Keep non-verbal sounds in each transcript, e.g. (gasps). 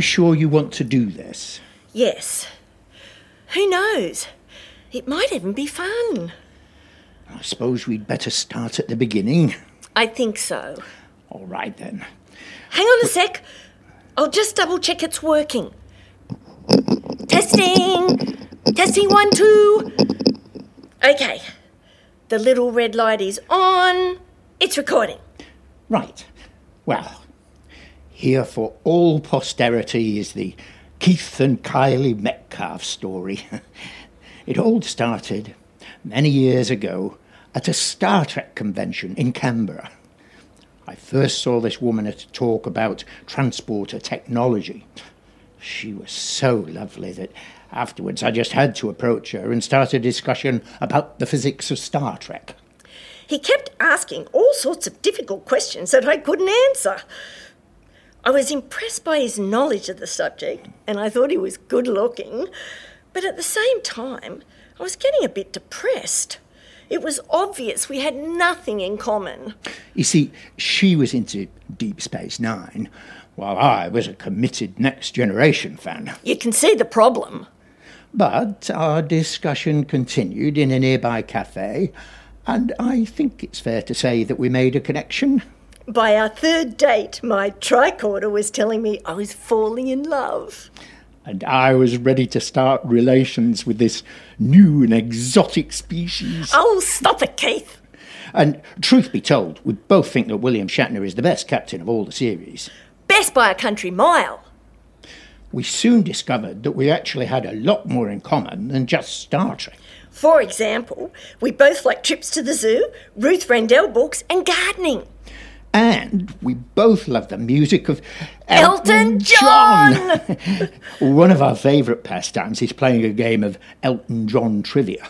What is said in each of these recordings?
you sure you want to do this? Yes. Who knows? It might even be fun. I suppose we'd better start at the beginning. I think so. All right then. Hang on a sec. I'll just double check it's working. Testing! Testing one, two. Okay. The little red light is on. It's recording. Right. Well, here for all posterity is the Keith and Kylie Metcalfe story. (laughs) it all started many years ago at a Star Trek convention in Canberra. I first saw this woman at a talk about transporter technology. She was so lovely that afterwards I just had to approach her and start a discussion about the physics of Star Trek. He kept asking all sorts of difficult questions that I couldn't answer. I was impressed by his knowledge of the subject, and I thought he was good looking, but at the same time, I was getting a bit depressed. It was obvious we had nothing in common. You see, she was into Deep Space Nine, while I was a committed Next Generation fan. You can see the problem. But our discussion continued in a nearby cafe, and I think it's fair to say that we made a connection. By our third date, my tricorder was telling me I was falling in love. And I was ready to start relations with this new and exotic species. Oh, stop it, Keith. And truth be told, we both think that William Shatner is the best captain of all the series. Best by a country mile. We soon discovered that we actually had a lot more in common than just Star Trek. For example, we both like trips to the zoo, Ruth Rendell books, and gardening. And we both love the music of Elton John! (laughs) One of our favourite pastimes is playing a game of Elton John trivia,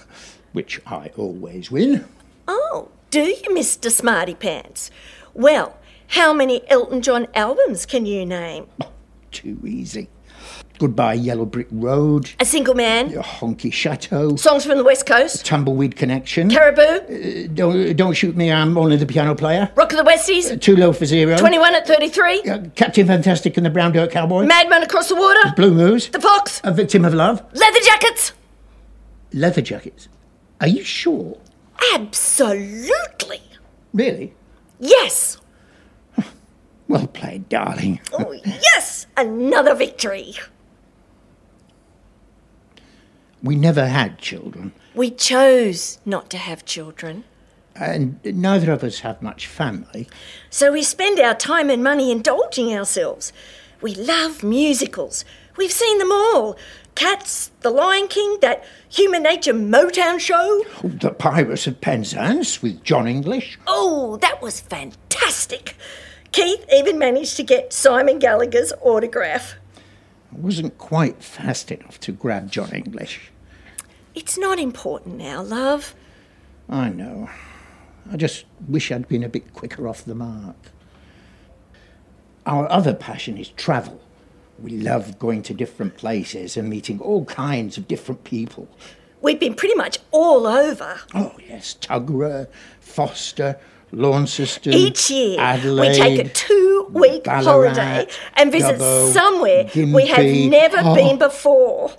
which I always win. Oh, do you, Mr. Smarty Pants? Well, how many Elton John albums can you name? (laughs) Too easy. Goodbye Yellow Brick Road, A Single Man, Your Honky Chateau, Songs from the West Coast, Tumbleweed Connection, Caribou, Don't, Don't Shoot Me, I'm Only the Piano Player, Rock of the Westies, Too Low for Zero, 21 at 33, uh, Captain Fantastic and the Brown Dirt Cowboy, Madman Across the Water, Blue Moves, The Fox, A Victim of Love, Leather Jackets. Leather Jackets. Are you sure? Absolutely. Really? Yes. Well played, darling. (laughs) Oh, yes. Another victory. We never had children, We chose not to have children. and neither of us have much family. So we spend our time and money indulging ourselves. We love musicals. We've seen them all. Cats, The Lion King, that Human Nature Motown show. Oh, the Pirates of Penzance with Jon English. Oh, that was fantastic. Keith even managed to get Simon Gallagher's autograph. I wasn't quite fast enough to grab Jon English. It's not important now, love. I know. I just wish I'd been a bit quicker off the mark. Our other passion is travel. We love going to different places and meeting all kinds of different people. We've been pretty much all over. Oh, yes, Tuggerah, Foster, Launceston. Each year, Adelaide, we take a two week Ballarat, holiday and visit Dubbo, somewhere we have never Oh. been before.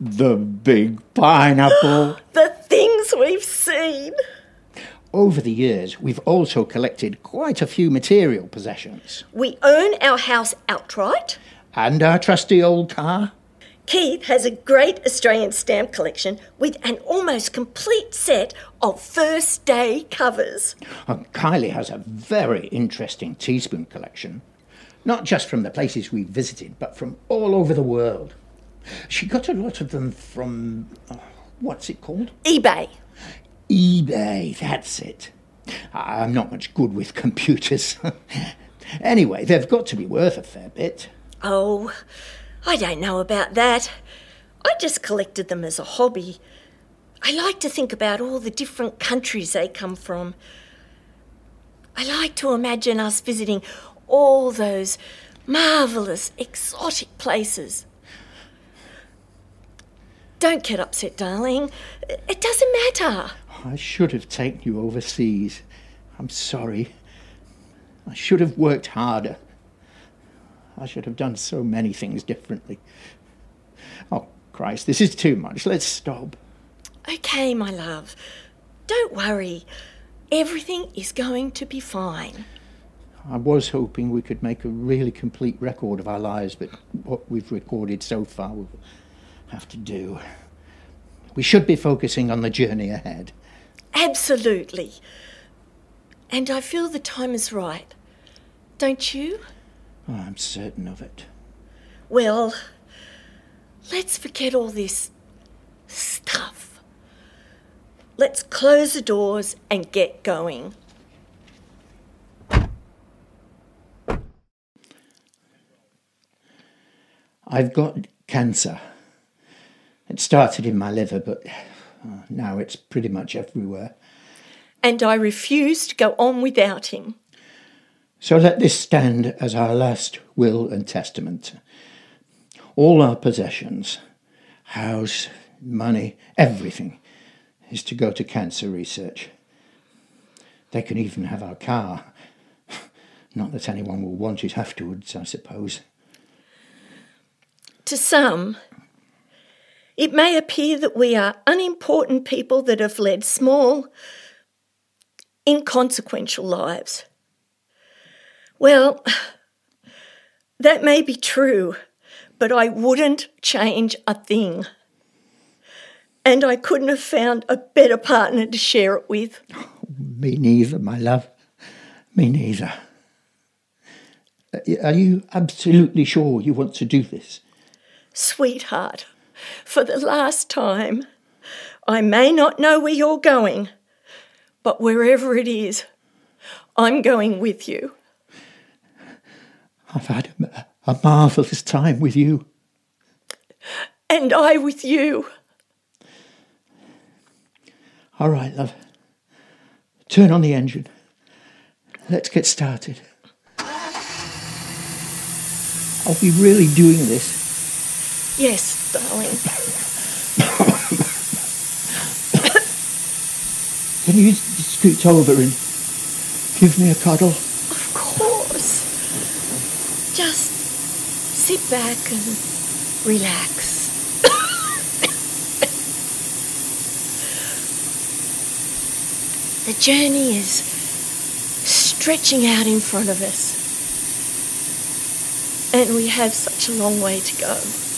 The big pineapple. (gasps) The things we've seen. Over the years, we've also collected quite a few material possessions. We own our house outright. And our trusty old car. Keith has a great Australian stamp collection with an almost complete set of first day covers. And Kylie has a very interesting teaspoon collection. Not just from the places we visited, but from all over the world. She got a lot of them from. oh, what's it called? eBay. eBay, that's it. I'm not much good with (laughs) computers. anyway, they've got to be worth a fair bit. Oh, I don't know about that. I just collected them as a hobby. I like to think about all the different countries they come from. I like to imagine us visiting all those marvellous, exotic places. Don't get upset, darling. It doesn't matter. I should have taken you overseas. I'm sorry. I should have worked harder. I should have done so many things differently. Oh, Christ, this is too much. Let's stop. Okay, my love. Don't worry. Everything is going to be fine. I was hoping we could make a really complete record of our lives, but what we've recorded so far will have to do. We should be focusing on the journey ahead. Absolutely. And I feel the time is right. Don't you? Oh, I'm certain of it. Well, let's forget all this stuff. Let's close the doors and get going. I've got cancer. It started in my liver, but uh, now it's pretty much everywhere. And I refuse to go on without him. So let this stand as our last will and testament. All our possessions, house, money, everything, is to go to cancer research. They can even have our car. (laughs) Not that anyone will want it afterwards, I suppose. To some, it may appear that we are unimportant people that have led small, inconsequential lives. Well, that may be true, but I wouldn't change a thing. And I couldn't have found a better partner to share it with. (gasps) Me neither, my love. Me neither. Uh, Are you absolutely sure you want to do this? Sweetheart, for the last time, I may not know where you're going, but wherever it is, I'm going with you. I've had a, a marvellous time with you. And I with you. All right, love. Turn on the engine. Let's get started. Are we really doing this? Yes, darling. Can you scoot over and give me a cuddle? Of course. Just sit back and relax. the journey is stretching out in front of us. And we have such a long way to go.